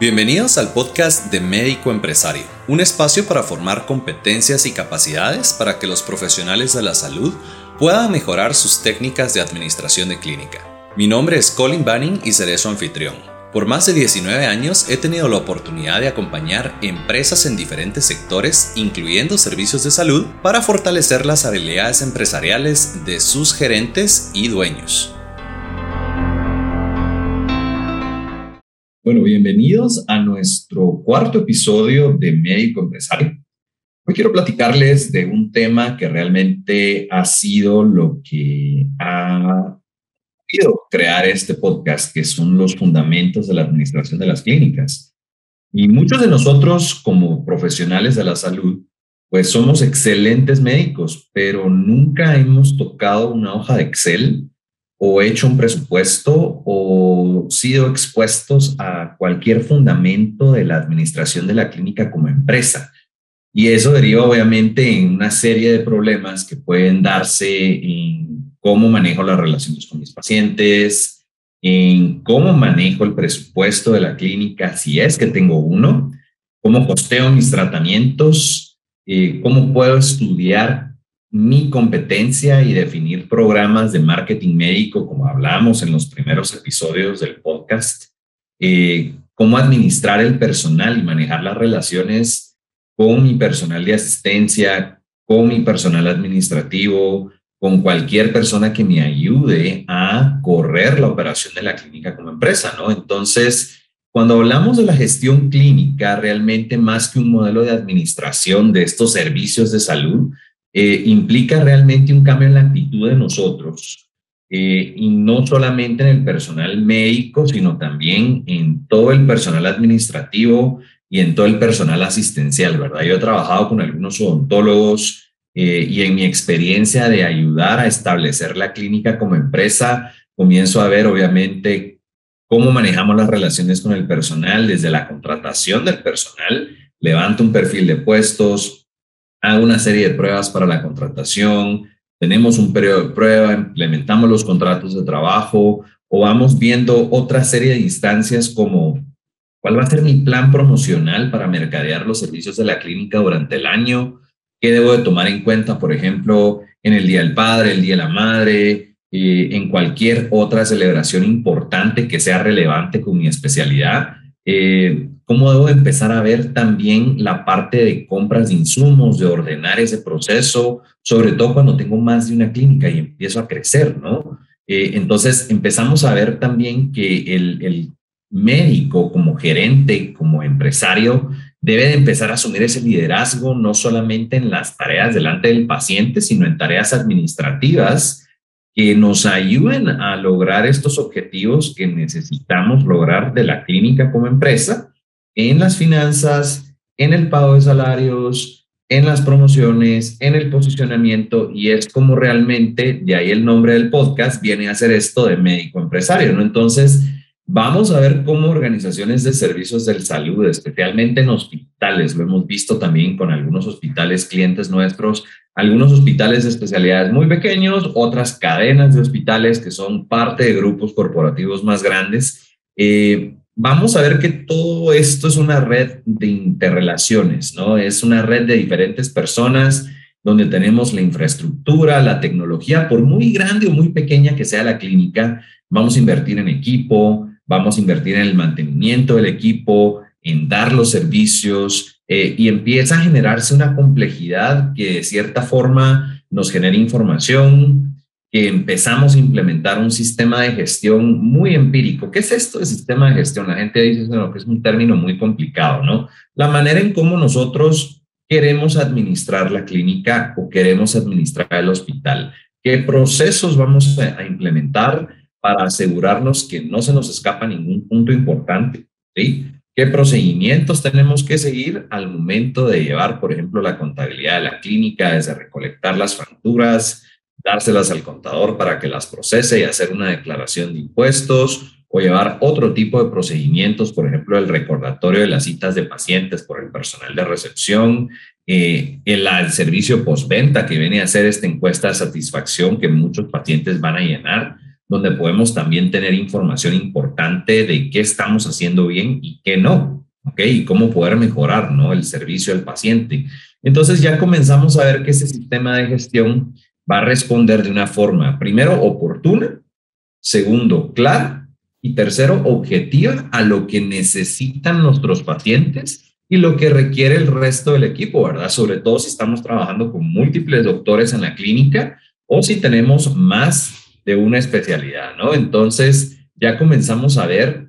Bienvenidos al podcast de Médico Empresario, un espacio para formar competencias y capacidades para que los profesionales de la salud puedan mejorar sus técnicas de administración de clínica. Mi nombre es Colin Banning y seré su anfitrión. Por más de 19 años he tenido la oportunidad de acompañar empresas en diferentes sectores, incluyendo servicios de salud, para fortalecer las habilidades empresariales de sus gerentes y dueños. Bueno, bienvenidos a nuestro cuarto episodio de Médico Empresario. Hoy quiero platicarles de un tema que realmente ha sido lo que ha ido crear este podcast, que son los fundamentos de la administración de las clínicas. Y muchos de nosotros como profesionales de la salud, pues somos excelentes médicos, pero nunca hemos tocado una hoja de Excel o hecho un presupuesto o sido expuestos a cualquier fundamento de la administración de la clínica como empresa. Y eso deriva obviamente en una serie de problemas que pueden darse en cómo manejo las relaciones con mis pacientes, en cómo manejo el presupuesto de la clínica, si es que tengo uno, cómo costeo mis tratamientos, eh, cómo puedo estudiar mi competencia y definir programas de marketing médico, como hablamos en los primeros episodios del podcast, eh, cómo administrar el personal y manejar las relaciones con mi personal de asistencia, con mi personal administrativo, con cualquier persona que me ayude a correr la operación de la clínica como empresa, ¿no? Entonces, cuando hablamos de la gestión clínica, realmente más que un modelo de administración de estos servicios de salud, eh, implica realmente un cambio en la actitud de nosotros, eh, y no solamente en el personal médico, sino también en todo el personal administrativo y en todo el personal asistencial, ¿verdad? Yo he trabajado con algunos odontólogos eh, y en mi experiencia de ayudar a establecer la clínica como empresa, comienzo a ver obviamente cómo manejamos las relaciones con el personal desde la contratación del personal, levanto un perfil de puestos, hago una serie de pruebas para la contratación, tenemos un periodo de prueba, implementamos los contratos de trabajo o vamos viendo otra serie de instancias como cuál va a ser mi plan promocional para mercadear los servicios de la clínica durante el año, qué debo de tomar en cuenta, por ejemplo, en el Día del Padre, el Día de la Madre, eh, en cualquier otra celebración importante que sea relevante con mi especialidad. Eh, cómo debo empezar a ver también la parte de compras de insumos, de ordenar ese proceso, sobre todo cuando tengo más de una clínica y empiezo a crecer, ¿no? Eh, entonces empezamos a ver también que el, el médico como gerente, como empresario, debe de empezar a asumir ese liderazgo no solamente en las tareas delante del paciente, sino en tareas administrativas que nos ayuden a lograr estos objetivos que necesitamos lograr de la clínica como empresa en las finanzas, en el pago de salarios, en las promociones, en el posicionamiento y es como realmente, de ahí el nombre del podcast, viene a ser esto de médico empresario, ¿no? Entonces, vamos a ver cómo organizaciones de servicios de salud, especialmente en hospitales, lo hemos visto también con algunos hospitales clientes nuestros, algunos hospitales de especialidades muy pequeños, otras cadenas de hospitales que son parte de grupos corporativos más grandes. Eh, vamos a ver que todo esto es una red de interrelaciones, ¿no? Es una red de diferentes personas donde tenemos la infraestructura, la tecnología, por muy grande o muy pequeña que sea la clínica, vamos a invertir en equipo, vamos a invertir en el mantenimiento del equipo, en dar los servicios eh, y empieza a generarse una complejidad que de cierta forma nos genera información, que empezamos a implementar un sistema de gestión muy empírico. ¿Qué es esto de sistema de gestión? La gente dice que es un término muy complicado, ¿no? La manera en cómo nosotros queremos administrar la clínica o queremos administrar el hospital. ¿Qué procesos vamos a implementar para asegurarnos que no se nos escapa ningún punto importante? ¿sí? ¿Qué procedimientos tenemos que seguir al momento de llevar, por ejemplo, la contabilidad de la clínica, desde recolectar las facturas, dárselas al contador para que las procese y hacer una declaración de impuestos o llevar otro tipo de procedimientos, por ejemplo, el recordatorio de las citas de pacientes por el personal de recepción, eh, el, el, servicio postventa que viene a hacer esta encuesta de satisfacción que muchos pacientes van a llenar. Donde podemos también tener información importante de qué estamos haciendo bien y qué no, ¿ok? Y cómo poder mejorar, ¿no? El servicio al paciente. Entonces ya comenzamos a ver que ese sistema de gestión va a responder de una forma, primero, oportuna, segundo, clara y tercero, objetiva a lo que necesitan nuestros pacientes y lo que requiere el resto del equipo, ¿verdad? Sobre todo si estamos trabajando con múltiples doctores en la clínica o si tenemos más de una especialidad, ¿no? Entonces, ya comenzamos a ver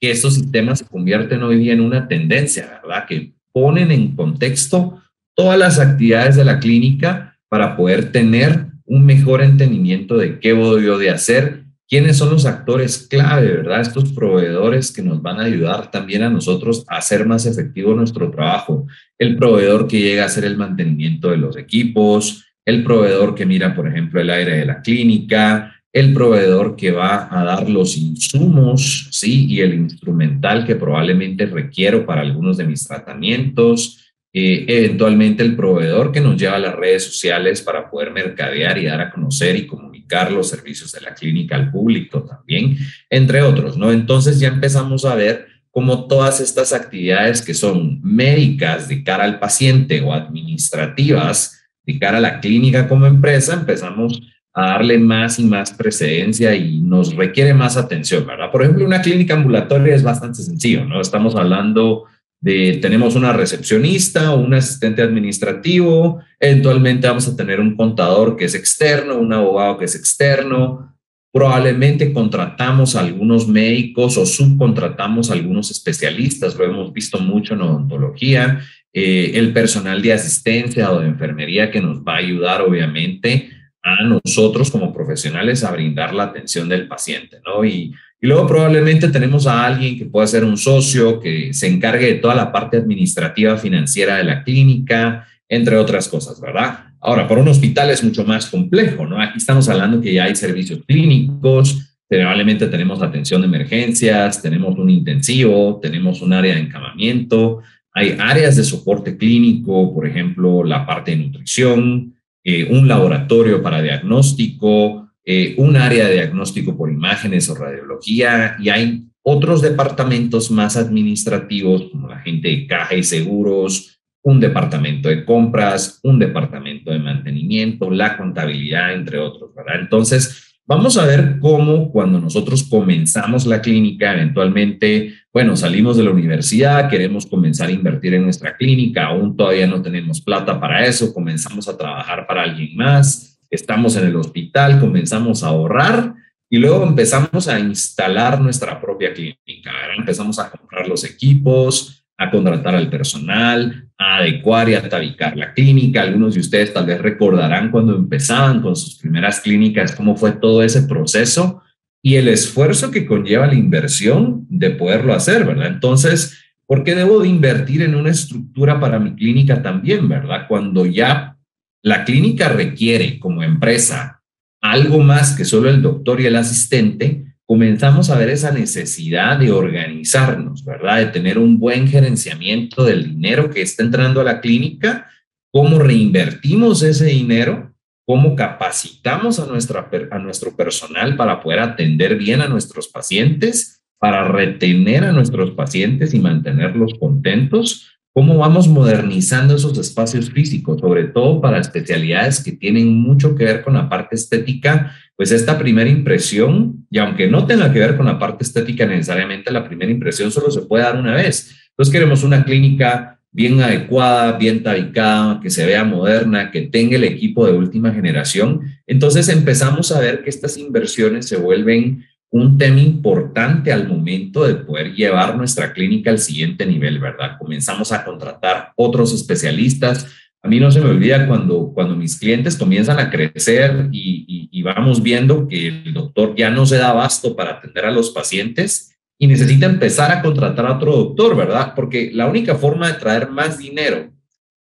que estos sistemas se convierten hoy día en una tendencia, ¿verdad? Que ponen en contexto todas las actividades de la clínica para poder tener un mejor entendimiento de qué voy de hacer, quiénes son los actores clave, ¿verdad? Estos proveedores que nos van a ayudar también a nosotros a hacer más efectivo nuestro trabajo. El proveedor que llega a hacer el mantenimiento de los equipos, el proveedor que mira, por ejemplo, el aire de la clínica, el proveedor que va a dar los insumos, ¿sí? Y el instrumental que probablemente requiero para algunos de mis tratamientos, eh, eventualmente el proveedor que nos lleva a las redes sociales para poder mercadear y dar a conocer y comunicar los servicios de la clínica al público también, entre otros, ¿no? Entonces ya empezamos a ver cómo todas estas actividades que son médicas de cara al paciente o administrativas, a la clínica como empresa, empezamos a darle más y más precedencia y nos requiere más atención, ¿verdad? Por ejemplo, una clínica ambulatoria es bastante sencillo, ¿no? Estamos hablando de, tenemos una recepcionista, un asistente administrativo, eventualmente vamos a tener un contador que es externo, un abogado que es externo, probablemente contratamos a algunos médicos o subcontratamos a algunos especialistas, lo hemos visto mucho en odontología, eh, el personal de asistencia o de enfermería que nos va a ayudar, obviamente, a nosotros como profesionales a brindar la atención del paciente, ¿no? Y, y luego probablemente tenemos a alguien que pueda ser un socio que se encargue de toda la parte administrativa financiera de la clínica, entre otras cosas, ¿verdad? Ahora, para un hospital es mucho más complejo, ¿no? Aquí estamos hablando que ya hay servicios clínicos, probablemente tenemos atención de emergencias, tenemos un intensivo, tenemos un área de encamamiento, hay áreas de soporte clínico, por ejemplo, la parte de nutrición, eh, un laboratorio para diagnóstico, eh, un área de diagnóstico por imágenes o radiología, y hay otros departamentos más administrativos, como la gente de caja y seguros, un departamento de compras, un departamento de mantenimiento, la contabilidad, entre otros, ¿verdad? Entonces, Vamos a ver cómo cuando nosotros comenzamos la clínica, eventualmente, bueno, salimos de la universidad, queremos comenzar a invertir en nuestra clínica, aún todavía no tenemos plata para eso, comenzamos a trabajar para alguien más, estamos en el hospital, comenzamos a ahorrar y luego empezamos a instalar nuestra propia clínica. Empezamos a comprar los equipos, a contratar al personal, a adecuar y a tabicar la clínica. Algunos de ustedes tal vez recordarán cuando empezaban con sus primeras clínicas, cómo fue todo ese proceso y el esfuerzo que conlleva la inversión de poderlo hacer, ¿verdad? Entonces, ¿por qué debo de invertir en una estructura para mi clínica también, ¿verdad? Cuando ya la clínica requiere como empresa algo más que solo el doctor y el asistente, comenzamos a ver esa necesidad de organizarnos, ¿verdad? De tener un buen gerenciamiento del dinero que está entrando a la clínica, cómo reinvertimos ese dinero, cómo capacitamos a, a nuestro personal para poder atender bien a nuestros pacientes, para retener a nuestros pacientes y mantenerlos contentos, cómo vamos modernizando esos espacios físicos, sobre todo para especialidades que tienen mucho que ver con la parte estética pues esta primera impresión, y aunque no tenga que ver con la parte estética necesariamente, la primera impresión solo se puede dar una vez. Entonces queremos una clínica bien adecuada, bien tabicada, que se vea moderna, que tenga el equipo de última generación. Entonces empezamos a ver que estas inversiones se vuelven un tema importante al momento de poder llevar nuestra clínica al siguiente nivel, ¿verdad? Comenzamos a contratar otros especialistas, a mí no se me olvida cuando, cuando mis clientes comienzan a crecer y, y, vamos viendo que el doctor ya no se da abasto para atender a los pacientes y necesita empezar a contratar a otro doctor, ¿verdad? Porque la única forma de traer más dinero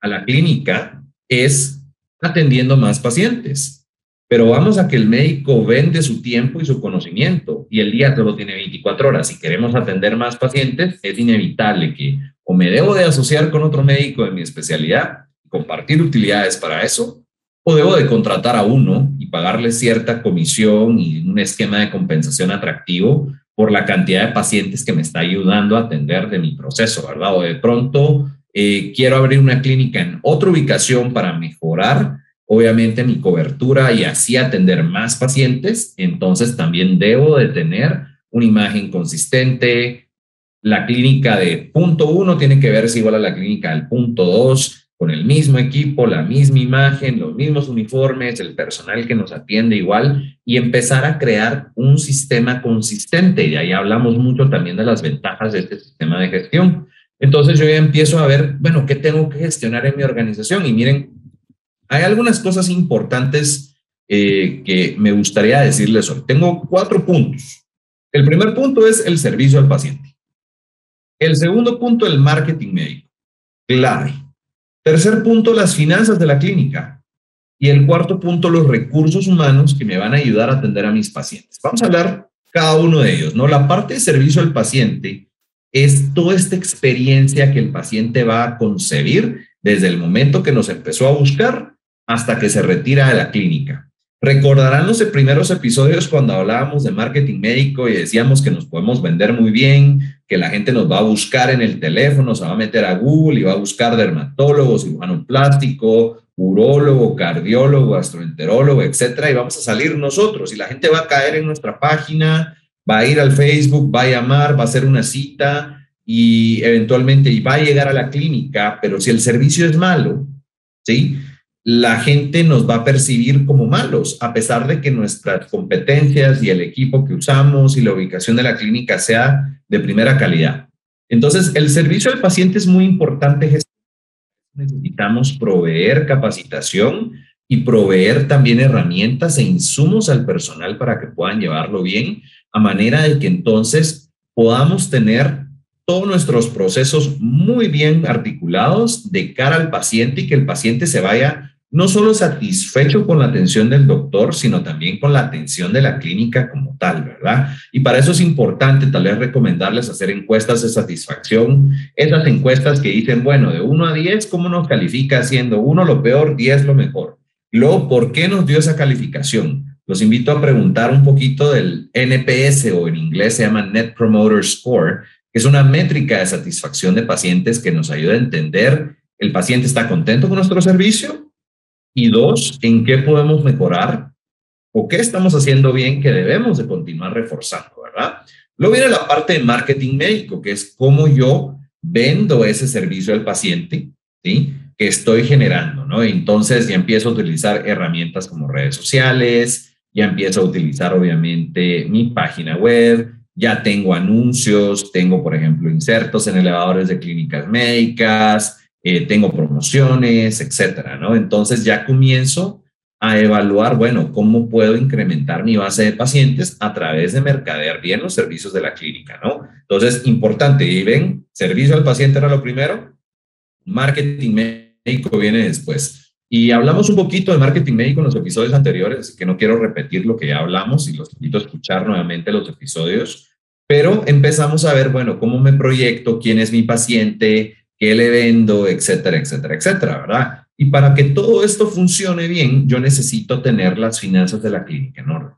a la clínica es atendiendo más pacientes. Pero vamos a que el médico vende su tiempo y su conocimiento y el día solo tiene 24 horas. Si queremos atender más pacientes, es inevitable que o me debo de asociar con otro médico de mi especialidad compartir utilidades para eso, o debo de contratar a uno y pagarle cierta comisión y un esquema de compensación atractivo por la cantidad de pacientes que me está ayudando a atender de mi proceso, ¿verdad? O de pronto eh, quiero abrir una clínica en otra ubicación para mejorar, obviamente, mi cobertura y así atender más pacientes, entonces también debo de tener una imagen consistente. La clínica de punto uno tiene que verse igual a la clínica del punto dos con el mismo equipo, la misma imagen, los mismos uniformes, el personal que nos atiende igual y empezar a crear un sistema consistente. Y ahí hablamos mucho también de las ventajas de este sistema de gestión. Entonces yo ya empiezo a ver, bueno, ¿qué tengo que gestionar en mi organización? Y miren, hay algunas cosas importantes eh, que me gustaría decirles hoy. Tengo cuatro puntos. El primer punto es el servicio al paciente. El segundo punto, el marketing médico. Clave. Tercer punto, las finanzas de la clínica. Y el cuarto punto, los recursos humanos que me van a ayudar a atender a mis pacientes. Vamos a hablar cada uno de ellos, ¿no? La parte de servicio al paciente es toda esta experiencia que el paciente va a concebir desde el momento que nos empezó a buscar hasta que se retira de la clínica. Recordarán los primeros episodios cuando hablábamos de marketing médico y decíamos que nos podemos vender muy bien, que la gente nos va a buscar en el teléfono, se va a meter a Google y va a buscar dermatólogo, cirujano plástico, urólogo, cardiólogo, gastroenterólogo, etcétera, y vamos a salir nosotros y la gente va a caer en nuestra página, va a ir al Facebook, va a llamar, va a hacer una cita y eventualmente va a llegar a la clínica, pero si el servicio es malo, ¿sí? La gente nos va a percibir como malos, a pesar de que nuestras competencias y el equipo que usamos y la ubicación de la clínica sea de primera calidad. Entonces, el servicio al paciente es muy importante. Necesitamos proveer capacitación y proveer también herramientas e insumos al personal para que puedan llevarlo bien, a manera de que entonces podamos tener todos nuestros procesos muy bien articulados de cara al paciente y que el paciente se vaya no solo satisfecho con la atención del doctor, sino también con la atención de la clínica como tal, ¿verdad? Y para eso es importante tal vez recomendarles hacer encuestas de satisfacción, esas encuestas que dicen, bueno, de 1 a 10, ¿cómo nos califica siendo 1 lo peor, 10 lo mejor? luego, ¿por qué nos dio esa calificación? Los invito a preguntar un poquito del NPS o en inglés se llama Net Promoter Score, que es una métrica de satisfacción de pacientes que nos ayuda a entender el paciente está contento con nuestro servicio y dos, en qué podemos mejorar o qué estamos haciendo bien que debemos de continuar reforzando, ¿verdad? Luego viene la parte de marketing médico, que es cómo yo vendo ese servicio al paciente, ¿sí? Que estoy generando, ¿no? Entonces ya empiezo a utilizar herramientas como redes sociales, ya empiezo a utilizar obviamente mi página web, ya tengo anuncios, tengo, por ejemplo, insertos en elevadores de clínicas médicas, eh, tengo promociones, etcétera, ¿no? Entonces ya comienzo a evaluar, bueno, cómo puedo incrementar mi base de pacientes a través de mercadear bien los servicios de la clínica, ¿no? Entonces, importante, y ven, servicio al paciente era lo primero, marketing médico viene después. Y hablamos un poquito de marketing médico en los episodios anteriores, que no quiero repetir lo que ya hablamos y los invito a escuchar nuevamente los episodios, pero empezamos a ver, bueno, cómo me proyecto, quién es mi paciente, qué le vendo, etcétera, etcétera, etcétera, ¿verdad? Y para que todo esto funcione bien, yo necesito tener las finanzas de la clínica en.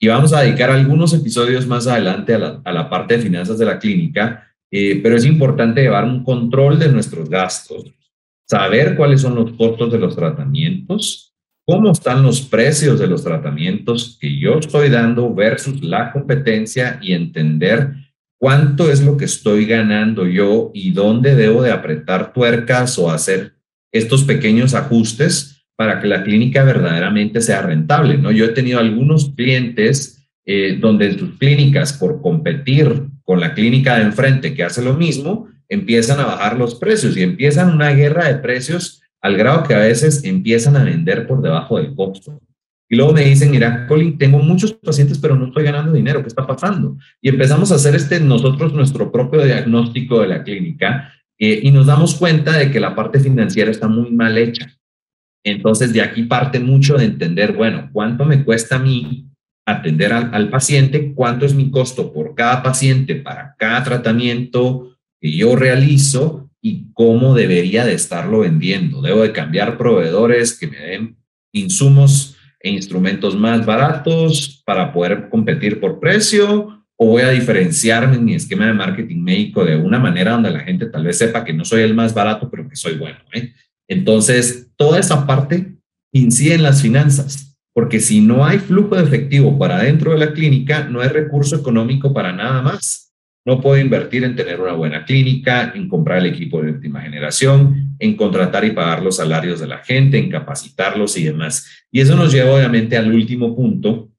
Y vamos a dedicar algunos episodios más adelante a la, a la parte de finanzas de la clínica, eh, pero es importante llevar un control de nuestros gastos, saber cuáles son los costos de los tratamientos, cómo están los precios de los tratamientos que yo estoy dando versus la competencia y entender cuánto es lo que estoy ganando yo y dónde debo de apretar tuercas o hacer estos pequeños ajustes para que la clínica verdaderamente sea rentable, ¿no? Yo he tenido algunos clientes eh, donde en sus clínicas, por competir con la clínica de enfrente que hace lo mismo, empiezan a bajar los precios y empiezan una guerra de precios al grado que a veces empiezan a vender por debajo del costo. Y luego me dicen, mira, Colin, tengo muchos pacientes, pero no estoy ganando dinero, ¿qué está pasando? Y empezamos a hacer este, nosotros nuestro propio diagnóstico de la clínica eh, y nos damos cuenta de que la parte financiera está muy mal hecha. Entonces, de aquí parte mucho de entender, bueno, ¿cuánto me cuesta a mí atender al, al paciente? ¿Cuánto es mi costo por cada paciente para cada tratamiento que yo realizo? y cómo debería de estarlo vendiendo. Debo de cambiar proveedores que me den insumos e instrumentos más baratos para poder competir por precio o voy a diferenciarme en mi esquema de marketing médico de una manera donde la gente tal vez sepa que no soy el más barato, pero que soy bueno. ¿eh? Entonces, toda esa parte incide en las finanzas, porque si no hay flujo de efectivo para dentro de la clínica, no hay recurso económico para nada más. No puedo invertir en tener una buena clínica, en comprar el equipo de última generación, en contratar y pagar los salarios de la gente, en capacitarlos y demás. Y eso nos lleva obviamente al último punto,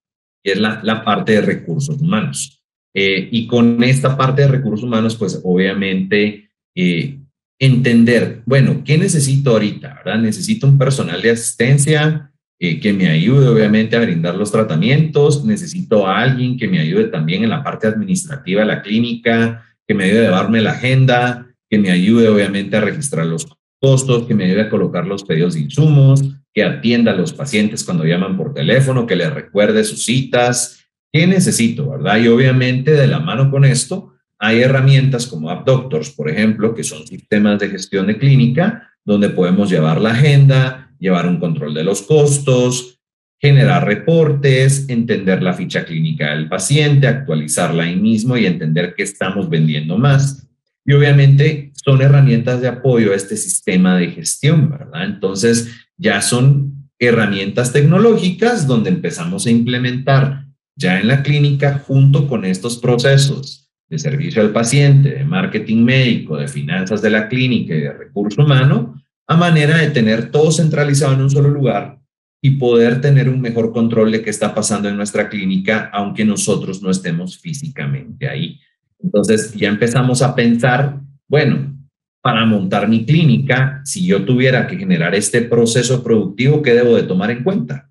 que es la, la parte de recursos humanos. Eh, y con esta parte de recursos humanos, pues obviamente eh, entender, bueno, ¿qué necesito ahorita? ¿verdad? Necesito un personal de asistencia eh, que me ayude obviamente a brindar los tratamientos, necesito a alguien que me ayude también en la parte administrativa de la clínica, que me ayude a llevarme la agenda, que me ayude obviamente a registrar los costos, que me ayude a colocar los pedidos de insumos, que atienda a los pacientes cuando llaman por teléfono, que les recuerde sus citas, ¿Qué necesito, verdad? Y obviamente de la mano con esto hay herramientas como AppDoctors, por ejemplo, que son sistemas de gestión de clínica, donde podemos llevar la agenda, llevar un control de los costos, generar reportes, entender la ficha clínica del paciente, actualizarla ahí mismo y entender qué estamos vendiendo más. Y obviamente son herramientas de apoyo a este sistema de gestión, ¿verdad? Entonces ya son herramientas tecnológicas donde empezamos a implementar ya en la clínica junto con estos procesos de servicio al paciente, de marketing médico, de finanzas de la clínica y de recurso humano, a manera de tener todo centralizado en un solo lugar y poder tener un mejor control de qué está pasando en nuestra clínica, aunque nosotros no estemos físicamente ahí. Entonces ya empezamos a pensar, bueno, para montar mi clínica, si yo tuviera que generar este proceso productivo, ¿qué debo de tomar en cuenta?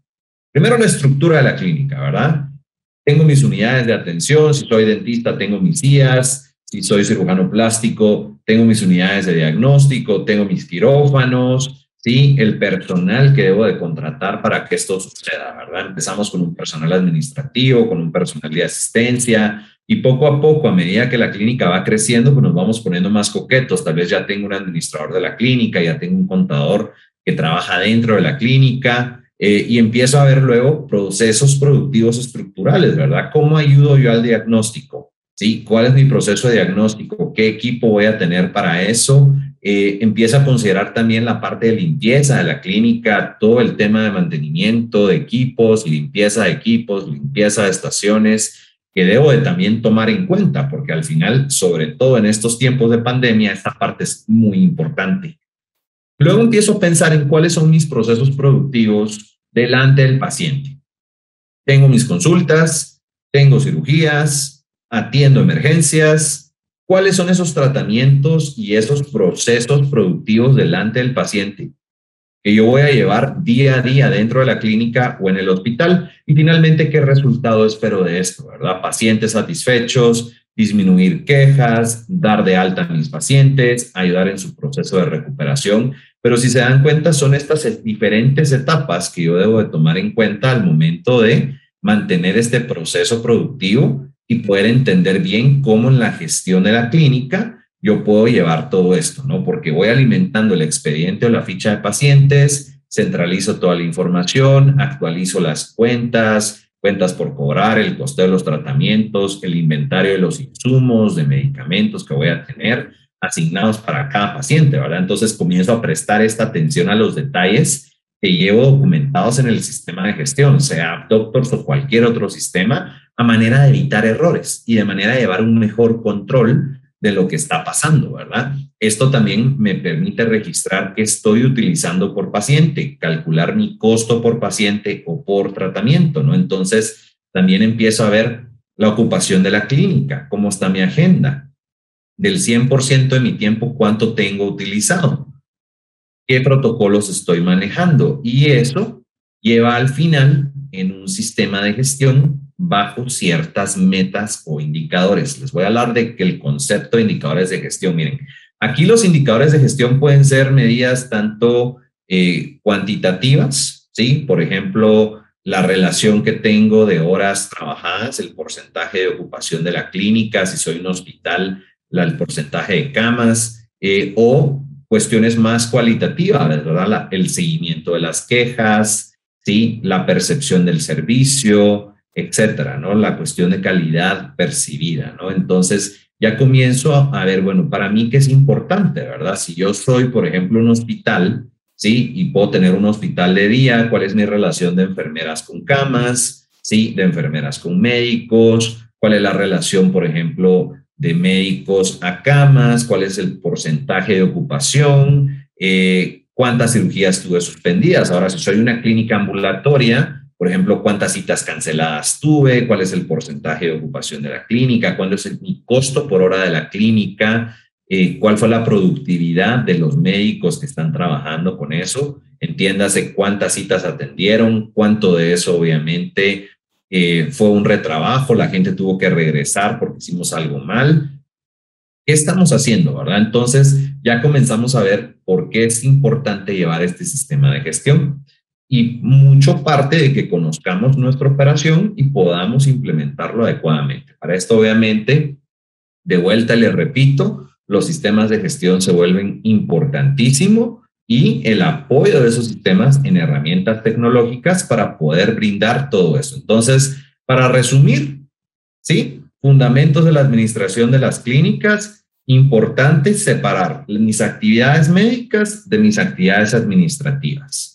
Primero, la estructura de la clínica, ¿verdad? tengo mis unidades de atención, si soy dentista, tengo mis IAS, si soy cirujano plástico, tengo mis unidades de diagnóstico, tengo mis quirófanos, ¿sí? El personal que debo de contratar para que esto suceda, ¿verdad? Empezamos con un personal administrativo, con un personal de asistencia y poco a poco, a medida que la clínica va creciendo, pues nos vamos poniendo más coquetos. Tal vez ya tengo un administrador de la clínica, ya tengo un contador que trabaja dentro de la clínica, eh, y empiezo a ver luego procesos productivos estructurales, ¿verdad? ¿Cómo ayudo yo al diagnóstico? ¿Sí? ¿Cuál es mi proceso de diagnóstico? ¿Qué equipo voy a tener para eso? Eh, empiezo a considerar también la parte de limpieza de la clínica, todo el tema de mantenimiento de equipos, limpieza de equipos, limpieza de estaciones, que debo de también tomar en cuenta, porque al final, sobre todo en estos tiempos de pandemia, esta parte es muy importante. Luego empiezo a pensar en cuáles son mis procesos productivos delante del paciente. Tengo mis consultas, tengo cirugías, atiendo emergencias. ¿Cuáles son esos tratamientos y esos procesos productivos delante del paciente que yo voy a llevar día a día dentro de la clínica o en el hospital? Y finalmente, ¿qué resultado espero de esto? ¿Verdad? Pacientes satisfechos, disminuir quejas, dar de alta a mis pacientes, ayudar en su proceso de recuperación. Pero si se dan cuenta, son estas diferentes etapas que yo debo de tomar en cuenta al momento de mantener este proceso productivo y poder entender bien cómo en la gestión de la clínica yo puedo llevar todo esto, ¿no? Porque voy alimentando el expediente o la ficha de pacientes, centralizo toda la información, actualizo las cuentas, cuentas por cobrar, el coste de los tratamientos, el inventario de los insumos, de medicamentos que voy a tener asignados para cada paciente, ¿verdad? Entonces comienzo a prestar esta atención a los detalles que llevo documentados en el sistema de gestión, sea Doctors o cualquier otro sistema, a manera de evitar errores y de manera de llevar un mejor control de lo que está pasando, ¿verdad? Esto también me permite registrar qué estoy utilizando por paciente, calcular mi costo por paciente o por tratamiento, ¿no? Entonces, también empiezo a ver la ocupación de la clínica, cómo está mi agenda, del 100% de mi tiempo, cuánto tengo utilizado, qué protocolos estoy manejando. Y eso lleva al final en un sistema de gestión bajo ciertas metas o indicadores. Les voy a hablar de que el concepto de indicadores de gestión, miren, aquí los indicadores de gestión pueden ser medidas tanto eh, cuantitativas, ¿sí? Por ejemplo, la relación que tengo de horas trabajadas, el porcentaje de ocupación de la clínica, si soy un hospital, el porcentaje de camas, eh, o cuestiones más cualitativas, ¿verdad? el seguimiento de las quejas, ¿sí? La percepción del servicio, etcétera, ¿no? La cuestión de calidad percibida, ¿no? Entonces, ya comienzo a ver, bueno, para mí qué es importante, ¿verdad? Si yo soy, por ejemplo, un hospital, ¿sí? Y puedo tener un hospital de día, ¿cuál es mi relación de enfermeras con camas? ¿Sí? De enfermeras con médicos, ¿cuál es la relación, por ejemplo, de médicos a camas? ¿Cuál es el porcentaje de ocupación? Eh, ¿Cuántas cirugías tuve suspendidas? Ahora, si soy una clínica ambulatoria, por ejemplo, cuántas citas canceladas tuve, cuál es el porcentaje de ocupación de la clínica, cuál es mi costo por hora de la clínica, eh, cuál fue la productividad de los médicos que están trabajando con eso, entiéndase cuántas citas atendieron, cuánto de eso obviamente eh, fue un retrabajo, la gente tuvo que regresar porque hicimos algo mal. ¿Qué estamos haciendo, verdad? Entonces ya comenzamos a ver por qué es importante llevar este sistema de gestión y mucho parte de que conozcamos nuestra operación y podamos implementarlo adecuadamente. Para esto, obviamente, de vuelta le repito, los sistemas de gestión se vuelven importantísimo y el apoyo de esos sistemas en herramientas tecnológicas para poder brindar todo eso. Entonces, para resumir, ¿sí? Fundamentos de la administración de las clínicas, importante separar mis actividades médicas de mis actividades administrativas.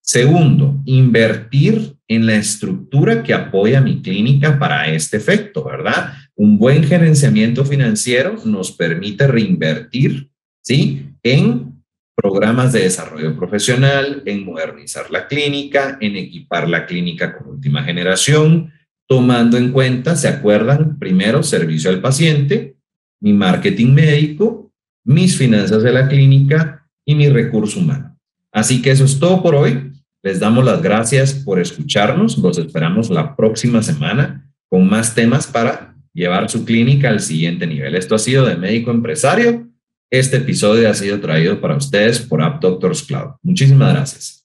Segundo, invertir en la estructura que apoya mi clínica para este efecto, ¿verdad? Un buen gerenciamiento financiero nos permite reinvertir, ¿sí? En programas de desarrollo profesional, en modernizar la clínica, en equipar la clínica con última generación, tomando en cuenta, ¿se acuerdan? Primero, servicio al paciente, mi marketing médico, mis finanzas de la clínica y mi recurso humano. Así que eso es todo por hoy. Les damos las gracias por escucharnos. Los esperamos la próxima semana con más temas para llevar su clínica al siguiente nivel. Esto ha sido de Médico Empresario. Este episodio ha sido traído para ustedes por App Doctors Cloud. Muchísimas gracias.